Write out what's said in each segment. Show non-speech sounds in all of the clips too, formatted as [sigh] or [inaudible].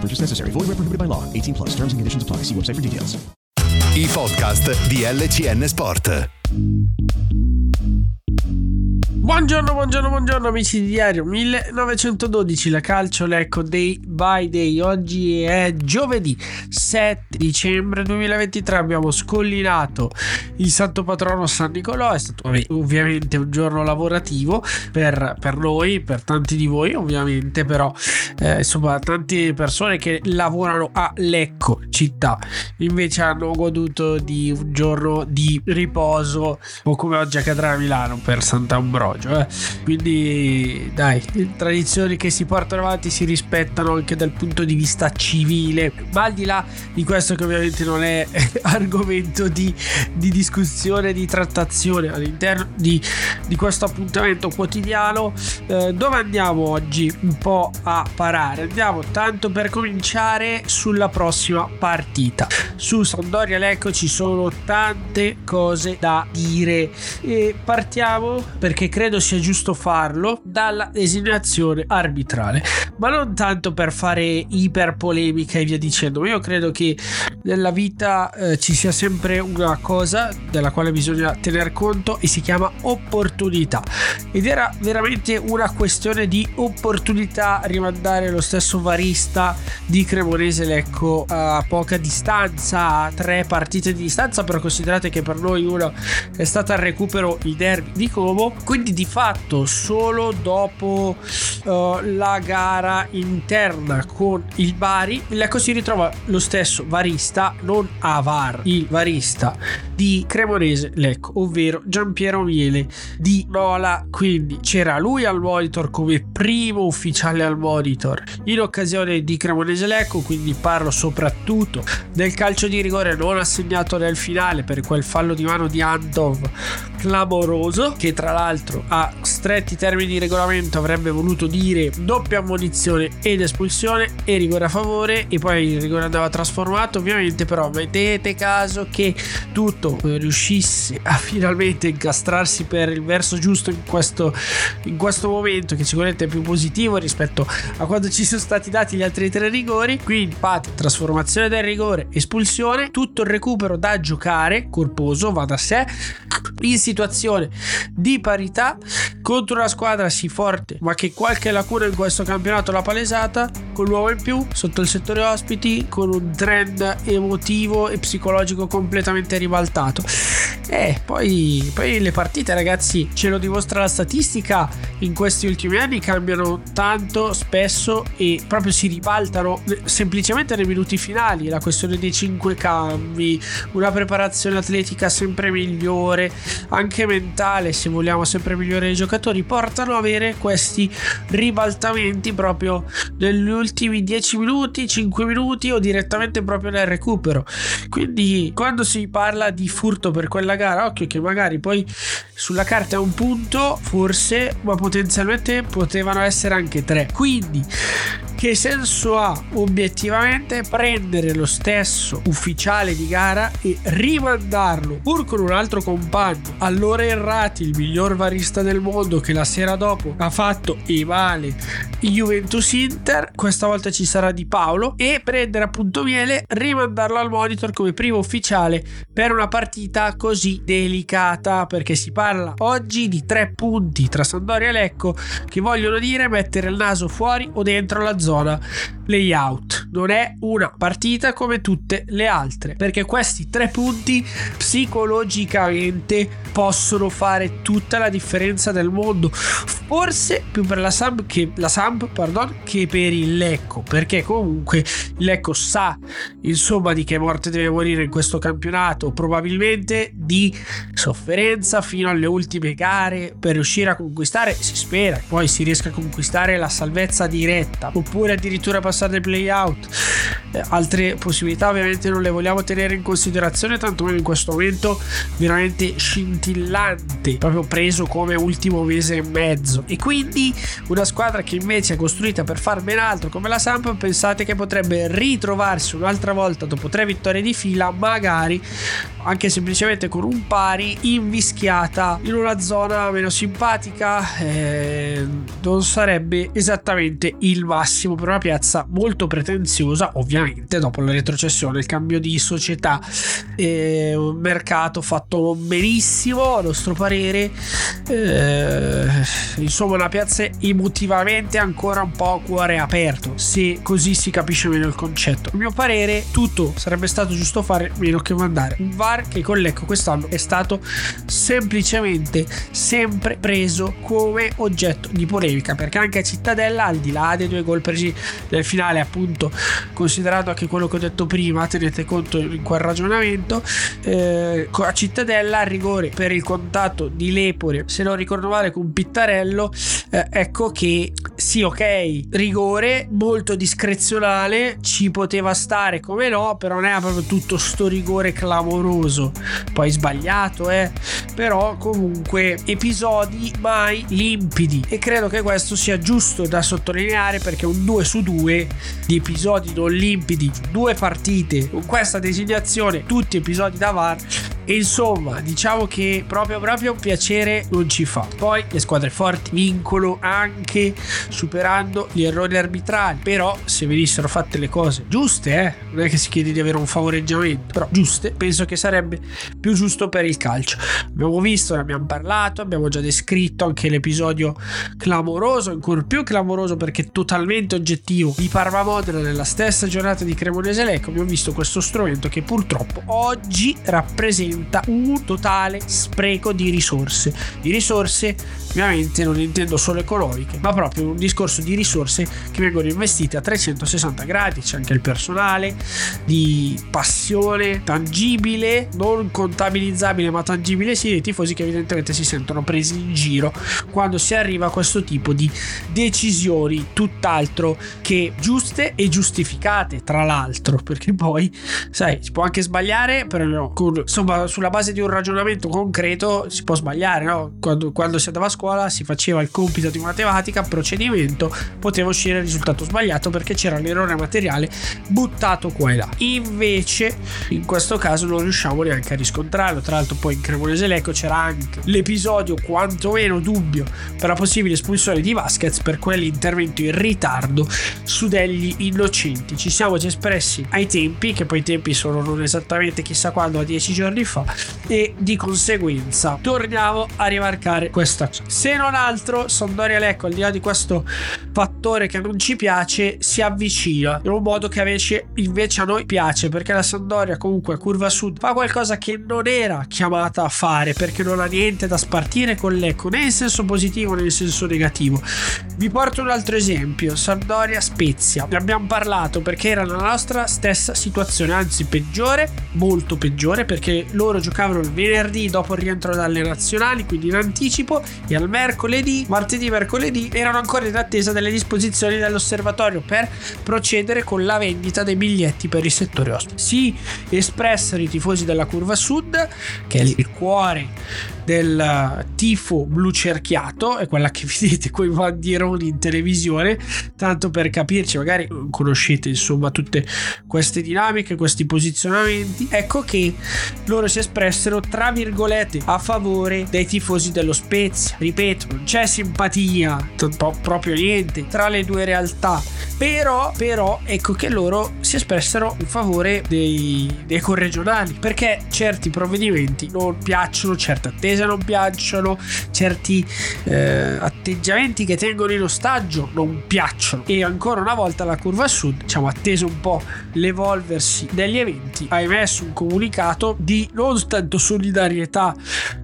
Purchase necessary. Void where prohibited by law. 18 plus. Terms and conditions apply. See website for details. I podcast di LCN Sport. Buongiorno, buongiorno, buongiorno amici di Diario 1912, la calcio Lecco Day by Day. Oggi è giovedì 7 dicembre 2023, abbiamo scollinato il santo patrono San Nicolò, è stato ovviamente un giorno lavorativo per, per, noi, per tanti di voi ovviamente, però eh, insomma tante persone che lavorano a Lecco città. Invece hanno goduto di un giorno di riposo o come oggi accadrà a Milano per Sant'Ambrogio eh. quindi dai tradizioni che si portano avanti si rispettano anche dal punto di vista civile. Ma al di là di questo che ovviamente non è [laughs] argomento di, di discussione di trattazione all'interno di, di questo appuntamento quotidiano eh, dove andiamo oggi? Un po' a parare. Andiamo tanto per cominciare sulla prossima partita. Su Sandoria Lecco ci sono tante cose da dire. E partiamo perché credo sia giusto farlo dalla designazione arbitrale. Ma non tanto per fare iper polemica e via dicendo io credo che nella vita eh, ci sia sempre una cosa della quale bisogna tener conto e si chiama opportunità. Ed era veramente una questione di opportunità rimandare lo stesso varista di Cremonese Lecco a poca distanza a tre partite di distanza però considerate che per noi uno è stata al recupero il derby di Como. Quindi di fatto solo dopo uh, la gara interna con il Bari Lecco si ritrova lo stesso varista non Avar il varista di Cremonese Lecco ovvero Giampiero Miele di Nola. Quindi c'era lui al monitor come primo ufficiale al monitor. In occasione di Cremonese Lecco quindi parlo soprattutto del calcio di rigore non assegnato nel finale per quel fallo di mano di Antov clamoroso che tra l'altro a stretti termini di regolamento avrebbe voluto dire doppia ammonizione ed espulsione e rigore a favore e poi il rigore andava trasformato ovviamente però vedete caso che tutto riuscisse a finalmente incastrarsi per il verso giusto in questo, in questo momento che sicuramente è più positivo rispetto a quando ci sono stati dati gli altri tre rigori. Qui impatto trasformazione del rigore espulsione tutto il recupero da giocare corposo va da sé in situazione di parità contro una squadra sì forte ma che qualche lacuna in questo campionato l'ha palesata con l'uomo in più. Sotto il settore ospiti con un trend emotivo e psicologico completamente ribaltato. E poi, poi le partite ragazzi ce lo dimostra la statistica. In questi ultimi anni cambiano tanto spesso e proprio si ribaltano semplicemente nei minuti finali. La questione dei cinque cambi una preparazione atletica sempre migliore anche mentale se vogliamo sempre migliorare i giocatori portano a avere questi ribaltamenti proprio negli ultimi 10 minuti 5 minuti o direttamente proprio nel recupero. Quindi quando si parla di furto per quella gara occhio che magari poi sulla carta è un punto forse ma potenzialmente potevano essere anche tre. Quindi che senso ha obiettivamente prendere lo stesso ufficiale di gara e rimandarlo pur con un altro compagno allora Errati il miglior varista del mondo che la sera dopo ha fatto e male Juventus Inter questa volta ci sarà Di Paolo e prendere appunto Miele rimandarlo al monitor come primo ufficiale per una partita così delicata perché si parla parla oggi di tre punti tra Sandoria e Lecco che vogliono dire mettere il naso fuori o dentro la zona layout. Non è una partita come tutte le altre, perché questi tre punti psicologicamente possono fare tutta la differenza del mondo. Forse più per la Samp che, la Samp, pardon, che per il Lecco, perché comunque il Lecco sa insomma di che morte deve morire in questo campionato, probabilmente di sofferenza fino alle ultime gare per riuscire a conquistare, si spera, che poi si riesca a conquistare la salvezza diretta, oppure addirittura passare dei playout. Eh, altre possibilità ovviamente non le vogliamo tenere in considerazione, tantomeno in questo momento veramente scintillante, proprio preso come ultimo mese e mezzo. E quindi una squadra che invece è costruita per far ben altro come la Samp, pensate che potrebbe ritrovarsi un'altra volta dopo tre vittorie di fila, magari anche semplicemente con un pari invischiata in una zona meno simpatica eh, non sarebbe esattamente il massimo per una piazza molto pretenziosa ovviamente dopo la retrocessione il cambio di società. Eh, un mercato fatto benissimo a nostro parere. Eh, insomma una piazza emotivamente ancora un po' a cuore aperto se così si capisce meglio il concetto. A mio parere tutto sarebbe stato giusto fare meno che mandare. Un VAR che con Lecco quest'anno è stato semplicemente sempre preso come oggetto di polemica perché anche a Cittadella al di là dei due gol presi nel finale appunto considerato anche quello che ho detto prima tenete conto in quel ragionamento eh, a Cittadella rigore per il contatto di Lepore se non ricordo male con Pittarello eh, ecco che sì ok rigore molto discrezionale ci poteva stare come no però non è proprio tutto sto rigore clamoroso poi sbagliato eh. Però comunque episodi mai limpidi. E credo che questo sia giusto da sottolineare perché un 2 su 2 di episodi non limpidi due partite con questa designazione tutti episodi da VAR insomma, diciamo che proprio proprio piacere non ci fa. Poi le squadre forti vincono anche superando gli errori arbitrali. Però, se venissero fatte le cose giuste, eh, non è che si chiede di avere un favoreggiamento, però giuste, penso che sarebbe più giusto per il calcio. Abbiamo visto, ne abbiamo parlato, abbiamo già descritto anche l'episodio clamoroso, ancora più clamoroso perché totalmente oggettivo di Parma Modena nella stessa giornata di Cremonese Lecco. Abbiamo visto questo strumento che purtroppo oggi rappresenta un totale spreco di risorse. Di risorse, ovviamente, non intendo solo economiche, ma proprio un discorso di risorse che vengono investite a 360 gradi. C'è anche il personale di passione tangibile, non contabilizzabile, ma tangibile, sì, dei tifosi che evidentemente si sentono presi in giro quando si arriva a questo tipo di decisioni tutt'altro che giuste e giustificate, tra l'altro, perché poi, sai, si può anche sbagliare, però no, con, insomma, sulla base di un ragionamento concreto si può sbagliare, no? Quando, quando si andava a scuola si faceva il compito di matematica, procedimento, poteva uscire il risultato sbagliato perché c'era l'errore materiale buttato qua e là. Invece, in questo caso non riusciamo neanche a riscontrarlo. Tra l'altro, poi in Cremonese Lecco c'era anche l'episodio quantomeno dubbio per la possibile espulsione di Vasquez per quell'intervento in ritardo su degli innocenti. Ci siamo già espressi ai tempi, che poi i tempi sono non esattamente chissà quando, a dieci giorni fa, e di conseguenza torniamo a rimarcare questa cosa. Se non altro, Sondoria Lecco, al di là di questo fattore che non ci piace, si avvicina in un modo che invece, invece a noi piace, perché la Sandoria comunque curva sud fa qualcosa che non era chiamata a fare, perché non ha niente da spartire con Lecco, né in senso positivo né in senso negativo. Vi porto un altro esempio, Sampdoria Spezia. Ne abbiamo parlato perché era la nostra stessa situazione, anzi peggiore, molto peggiore, perché loro giocavano il venerdì dopo il rientro dalle nazionali, quindi in anticipo, e al mercoledì, martedì, mercoledì, erano ancora in attesa delle disposizioni dell'osservatorio per procedere con la vendita dei biglietti per il settore ospite. Si espressero i tifosi della curva sud, che è il cuore del tifo blu cerchiato, è quella che [laughs] vedete con i bandieroni in televisione, tanto per capirci, magari conoscete insomma tutte queste dinamiche, questi posizionamenti. Ecco che loro si espressero tra virgolette a favore dei tifosi dello Spezia. Ripeto, non c'è simpatia, proprio niente tra le due realtà. Però, però, ecco che loro si espressero in favore dei, dei corregionali perché certi provvedimenti non piacciono, certe attese non piacciono, certi eh, atteggiamenti che tengono in ostaggio non piacciono. E ancora una volta la curva sud, diciamo, atteso un po' l'evolversi degli eventi, ha emesso un comunicato di non tanto solidarietà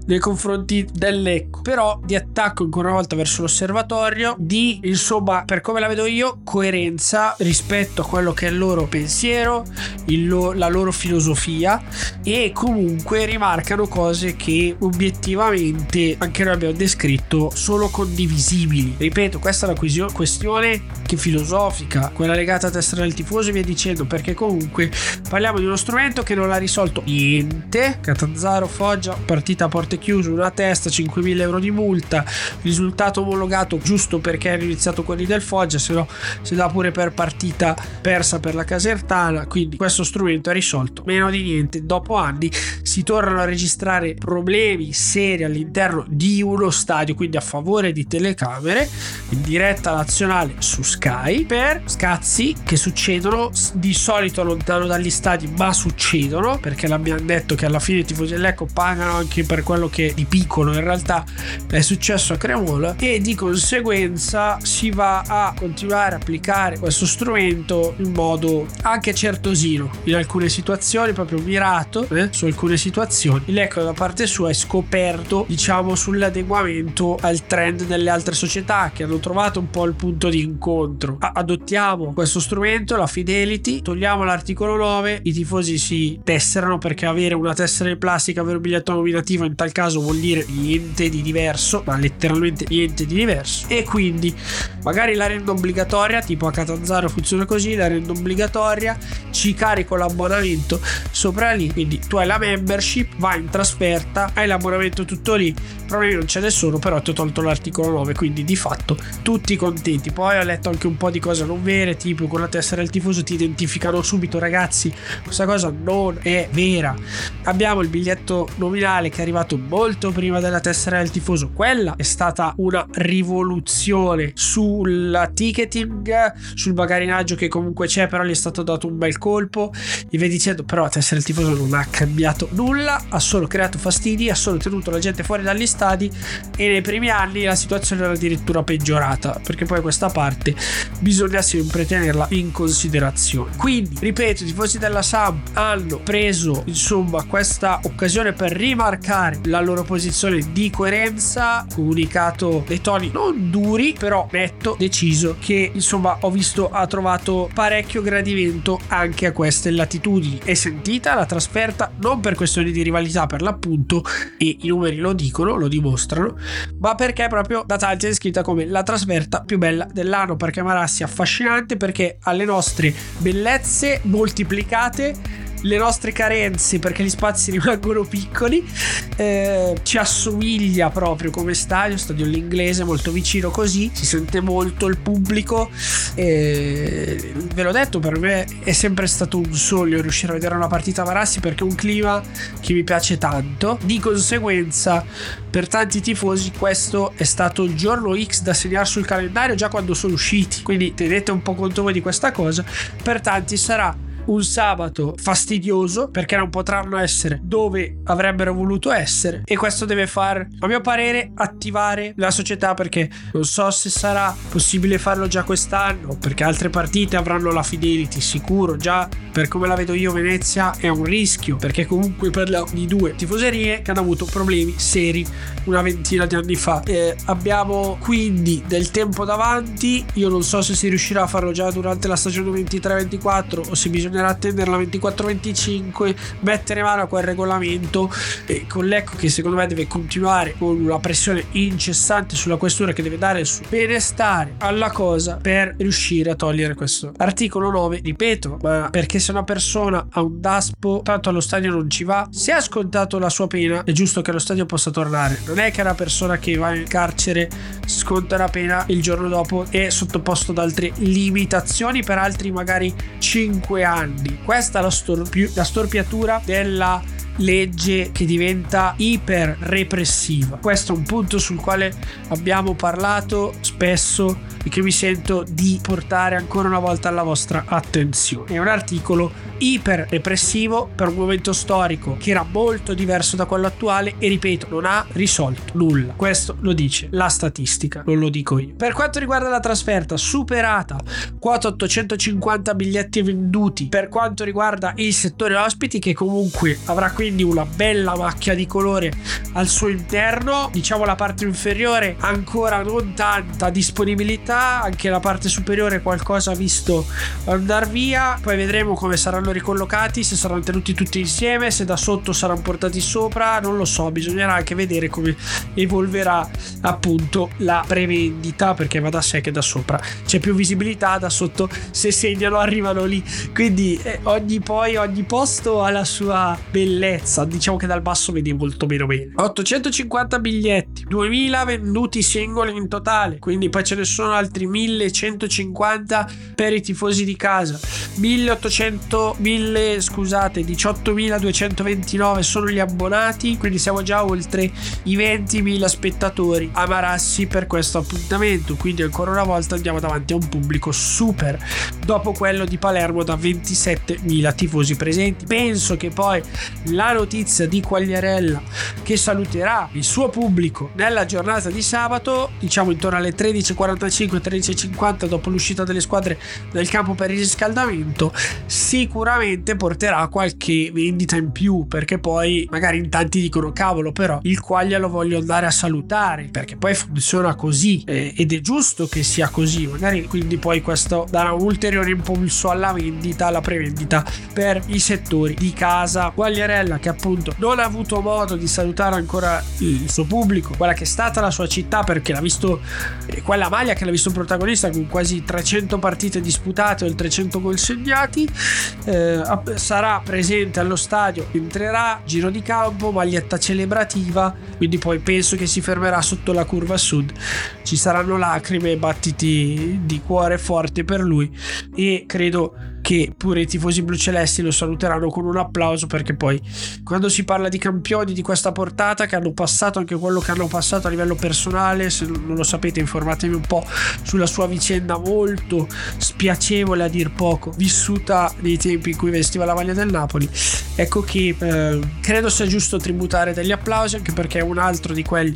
nei confronti dell'Ecco, però di attacco ancora una volta verso l'osservatorio, di insomma, per come la vedo io, coerenza rispetto a quello che è il loro pensiero, il lo- la loro filosofia e comunque rimarcano cose che obiettivamente anche noi abbiamo descritto sono condivisibili. Ripeto, questa è una questione che filosofica, quella legata a testa del tifoso e via dicendo, perché comunque parliamo di uno strumento che non ha risolto niente. Catanzaro, Foggia, partita a porte chiuse, una testa, 5.000 euro di multa, risultato omologato giusto perché hanno iniziato quelli del Foggia, se no si dà pure per partita persa per la Casertana, quindi questo strumento è risolto. Meno di niente, dopo anni si tornano a registrare problemi seri all'interno di uno stadio, quindi a favore di telecamere in diretta nazionale su Sky per scazzi che succedono di solito lontano dagli stadi, ma succedono perché l'abbiamo detto che alla fine i tifosi dell'Ecco pagano anche per quello che di piccolo in realtà è successo a Cremola e di conseguenza si va a continuare a applicare questo strumento in modo anche certosino in alcune situazioni, proprio mirato eh, su alcune situazioni. L'Ecco da parte sua è scoperto diciamo sull'adeguamento al trend delle altre società che hanno trovato un po' il punto di incontro. adottiamo questo strumento, la Fidelity, togliamo l'articolo 9, i tifosi si tesserano perché avere una tessera in plastica, avere un biglietto nominativo in tal caso vuol dire niente di diverso, ma letteralmente niente di diverso. E quindi magari la rendo obbligatoria, tipo a Catanzaro funziona così, la rendo obbligatoria, ci carico l'abbonamento sopra lì, quindi tu hai la membership, vai in trasferta, hai l'abbonamento tutto lì, problemi non ce ne sono, però ti ho tolto l'articolo 9, quindi di fatto tutti contenti. Poi ho letto anche un po' di cose non vere, tipo con la tessera del tifoso ti identificano subito, ragazzi, questa cosa non è vera. Abbiamo il biglietto nominale che è arrivato molto prima della tessera del tifoso, quella è stata una rivoluzione sulla ticketing, sul bagarinaggio che comunque c'è, però gli è stato dato un bel colpo. E via dicendo, però la tessera del tifoso non ha cambiato nulla, ha solo creato fastidi, ha solo tenuto la gente fuori dagli stadi e nei primi anni la situazione era addirittura peggiorata, perché poi questa parte bisogna sempre tenerla in considerazione. Quindi, ripeto, i tifosi della Sam hanno preso insomma questa occasione per rimarcare la loro posizione di coerenza, comunicato dei toni non duri, però netto, deciso, che insomma ho visto ha trovato parecchio gradimento anche a queste latitudini. È sentita la trasferta non per questioni di rivalità per l'appunto, e i numeri lo dicono, lo dimostrano, ma perché proprio da tanti è descritta come la trasferta più bella dell'anno, perché Marassi è affascinante, perché ha le nostre bellezze moltiplicate le nostre carenze perché gli spazi [laughs] rimangono piccoli eh, ci assomiglia proprio come stadio stadio l'inglese molto vicino così si sente molto il pubblico e ve l'ho detto per me è sempre stato un sogno riuscire a vedere una partita a Marassi perché è un clima che mi piace tanto. Di conseguenza per tanti tifosi questo è stato il giorno X da segnare sul calendario già quando sono usciti. Quindi tenete un po' conto voi di questa cosa. Per tanti sarà un sabato fastidioso perché non potranno essere dove avrebbero voluto essere e questo deve far a mio parere attivare la società perché non so se sarà possibile farlo già quest'anno perché altre partite avranno la fidelity sicuro già per come la vedo io Venezia è un rischio perché comunque parliamo di due tifoserie che hanno avuto problemi seri una ventina di anni fa. Eh, abbiamo quindi del tempo davanti io non so se si riuscirà a farlo già durante la stagione 23-24 o se bisogna bisognerà attenderla 24-25, mettere mano a quel regolamento. E con l'Ecco che secondo me deve continuare con una pressione incessante sulla questura che deve dare il suo benestare alla cosa per riuscire a togliere questo articolo 9, ripeto, ma perché se una persona ha un DASPO, tanto allo stadio non ci va, se ha scontato la sua pena, è giusto che allo stadio possa tornare. Non è che una persona che va in carcere sconta la pena il giorno dopo è sottoposto ad altre limitazioni per altri magari 5 anni anni. Questa è la, storpi- la storpiatura della legge che diventa iper repressiva. Questo è un punto sul quale abbiamo parlato spesso e che mi sento di portare ancora una volta alla vostra attenzione. È un articolo iper repressivo per un momento storico che era molto diverso da quello attuale e ripeto, non ha risolto nulla. Questo lo dice la statistica, non lo dico io. Per quanto riguarda la trasferta, superata quota 850 biglietti venduti. Per quanto riguarda il settore ospiti che comunque avrà quindi una bella macchia di colore al suo interno, diciamo la parte inferiore ancora non tanta disponibilità, anche la parte superiore qualcosa visto andare via, poi vedremo come saranno ricollocati, se saranno tenuti tutti insieme, se da sotto saranno portati sopra, non lo so, bisognerà anche vedere come evolverà appunto la prevendita perché va da sé che da sopra c'è più visibilità, da sotto se segnano arrivano lì, quindi eh, ogni poi ogni posto ha la sua bellezza, diciamo che dal basso vedi molto meno bene. 850 biglietti, 2000 venduti singoli in totale, quindi poi ce ne sono altri 1150 per i tifosi di casa, 1800 1000 scusate, 18229 sono gli abbonati, quindi siamo già oltre i 20.000 spettatori a Marassi per questo appuntamento, quindi ancora una volta andiamo davanti a un pubblico super dopo quello di Palermo da 27.000 tifosi presenti. Penso che poi la notizia di Quagliarella che saluterà il suo pubblico nella giornata di sabato, diciamo intorno alle 13.45 13.50 dopo l'uscita delle squadre dal campo per il riscaldamento, sicuramente porterà qualche vendita in più perché poi magari in tanti dicono cavolo però il Quaglia lo voglio andare a salutare perché poi funziona così eh, ed è giusto che sia così. Magari quindi poi questo darà un ulteriore impulso alla vendita alla prevendita per i settori di casa. Quagliarella che appunto non ha avuto modo di salutare ancora il suo pubblico quella che è stata la sua città perché l'ha visto eh, quella maglia che l'ha visto protagonista con quasi 300 partite disputate o il 300 gol segnati eh, sarà presente allo stadio entrerà giro di campo maglietta celebrativa quindi poi penso che si fermerà sotto la curva sud ci saranno lacrime e battiti di cuore forte per lui e credo che pure i tifosi blucelesti lo saluteranno con un applauso perché poi quando si parla di campioni di questa portata che hanno passato anche quello che hanno passato a livello personale se non lo sapete informatevi un po' sulla sua vicenda molto spiacevole a dir poco vissuta nei tempi in cui vestiva la maglia del Napoli. Ecco che eh, credo sia giusto tributare degli applausi anche perché è un altro di quelli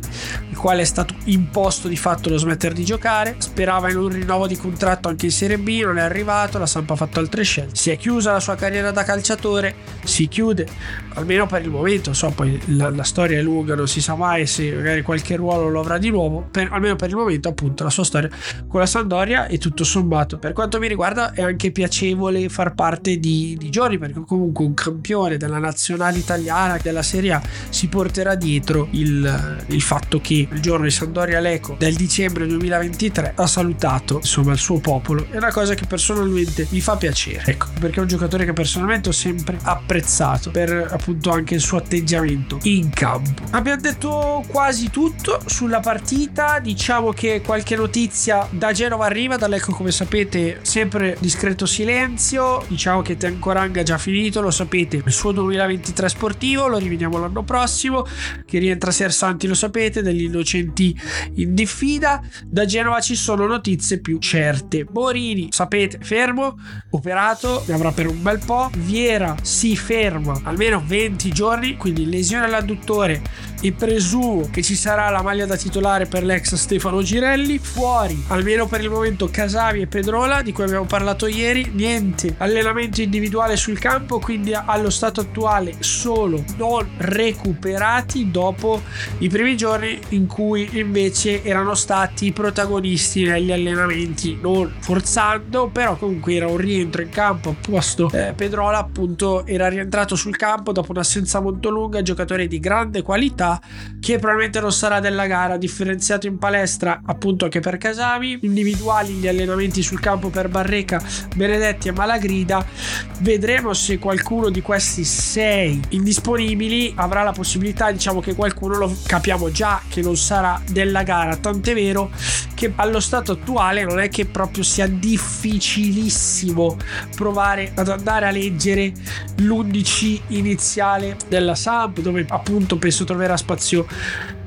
il quale è stato imposto di fatto lo smettere di giocare. Sperava in un rinnovo di contratto anche in Serie B non è arrivato la Sampa ha fatto altre scelte. Si è chiusa la sua carriera da calciatore, si chiude, almeno per il momento. So, poi la, la storia è lunga, non si sa mai se magari qualche ruolo lo avrà di nuovo. Per, almeno per il momento, appunto, la sua storia con la Sandoria è tutto sommato. Per quanto mi riguarda, è anche piacevole far parte di, di giorni, perché comunque un campione della nazionale italiana, della Serie A, si porterà dietro il, il fatto che il giorno di Sandoria Leco del dicembre 2023 ha salutato insomma il suo popolo. È una cosa che personalmente mi fa piacere piacere. Ecco, perché è un giocatore che personalmente ho sempre apprezzato per appunto anche il suo atteggiamento in campo. Abbiamo detto quasi tutto sulla partita. Diciamo che qualche notizia da Genova arriva, dall'Ecco come sapete sempre discreto silenzio. Diciamo che Tenkorang ha già finito, lo sapete, il suo 2023 sportivo, lo rivediamo l'anno prossimo. Che rientra Sersanti, lo sapete, degli innocenti in diffida. Da Genova ci sono notizie più certe. Borini, sapete, fermo, operato operato, ne avrà per un bel po'. Viera si ferma almeno 20 giorni, quindi lesione all'adduttore e presumo che ci sarà la maglia da titolare per l'ex Stefano Girelli. Fuori, almeno per il momento, Casavi e Pedrola, di cui abbiamo parlato ieri. Niente allenamento individuale sul campo, quindi allo stato attuale solo non recuperati dopo i primi giorni in cui invece erano stati protagonisti negli allenamenti, non forzando, però comunque era un rientro in campo posto. Eh, Pedrola appunto era rientrato sul campo dopo un'assenza molto lunga giocatore di grande qualità che probabilmente non sarà della gara differenziato in palestra appunto anche per Casami individuali gli allenamenti sul campo per Barreca Benedetti e Malagrida. Vedremo se qualcuno di questi sei indisponibili avrà la possibilità diciamo che qualcuno lo capiamo già che non sarà della gara. Tant'è vero che allo stato attuale non è che proprio sia difficilissimo provare ad andare a leggere l'11 iniziale della Samp dove appunto penso troverà spazio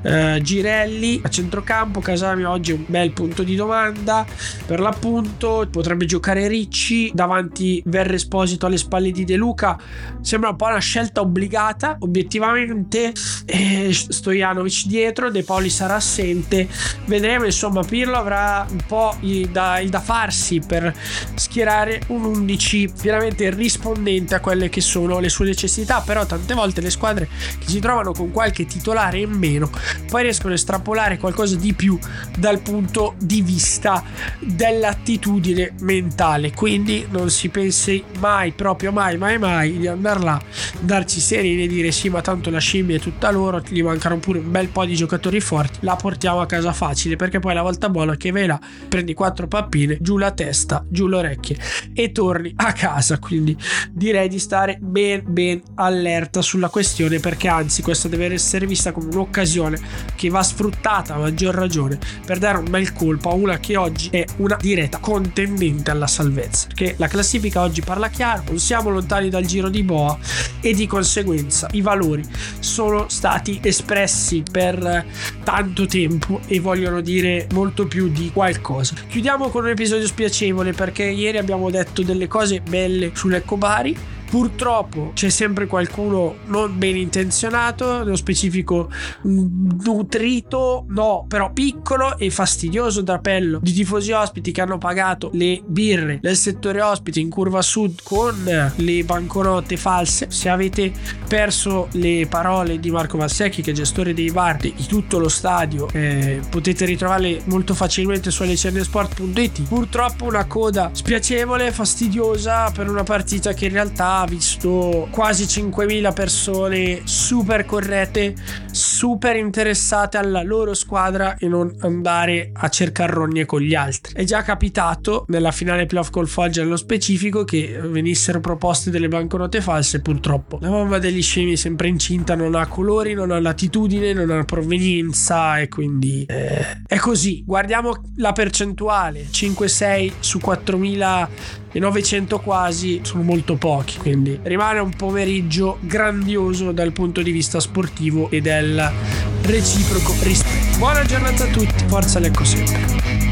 eh, Girelli a centrocampo Casami oggi è un bel punto di domanda. Per l'appunto potrebbe giocare Ricci davanti Verre Esposito alle spalle di De Luca. Sembra un po' una scelta obbligata obiettivamente. Eh, Stojanovic dietro De Pauli sarà assente. Vedremo insomma Pirlo avrà un po' il da, il da farsi per schierare un 11 veramente rispondente a quelle che sono le sue necessità. Però tante volte le squadre che si trovano con qualche titolare in meno poi riescono a estrapolare qualcosa di più dal punto di vista dell'attitudine mentale. Quindi non si pensi mai, proprio mai, mai, mai di andare là, darci sereni e dire sì, ma tanto la scimmia è tutta loro, gli mancano pure un bel po' di giocatori forti, la portiamo a casa facile perché poi la volta buona che ve la prendi quattro pappine, giù la testa, giù le orecchie e torni a casa. Quindi direi di stare ben ben allerta sulla questione perché anzi questa deve essere vista come un'occasione che va sfruttata a maggior ragione per dare un bel colpo a una che oggi è una diretta contendente alla salvezza. Perché la classifica oggi parla chiaro, non siamo lontani dal giro di boa e di conseguenza i valori sono stati espressi per tanto tempo e vogliono dire molto più di qualcosa. Chiudiamo con un episodio spiacevole perché ieri abbiamo detto delle cose belle sull'Ecco Bari Purtroppo c'è sempre qualcuno non ben intenzionato, nello specifico nutrito, no, però piccolo e fastidioso drapello di tifosi ospiti che hanno pagato le birre del settore ospiti in curva sud con le banconote false. Se avete perso le parole di Marco Valsecchi, che è gestore dei bar di tutto lo stadio, eh, potete ritrovarle molto facilmente su lcnsport.it. Purtroppo una coda spiacevole, fastidiosa per una partita che in realtà visto quasi 5.000 persone super corrette, super interessate alla loro squadra e non andare a cercare rogne con gli altri. È già capitato nella finale playoff col Foggia nello specifico che venissero proposte delle banconote false, purtroppo. La bomba degli scemi sempre incinta non ha colori, non ha latitudine, non ha provenienza e quindi eh, è così. Guardiamo la percentuale, 5-6 su 4.000 e 900 quasi sono molto pochi, quindi rimane un pomeriggio grandioso dal punto di vista sportivo e del reciproco rispetto. Buona giornata a tutti, forza Lecco sempre.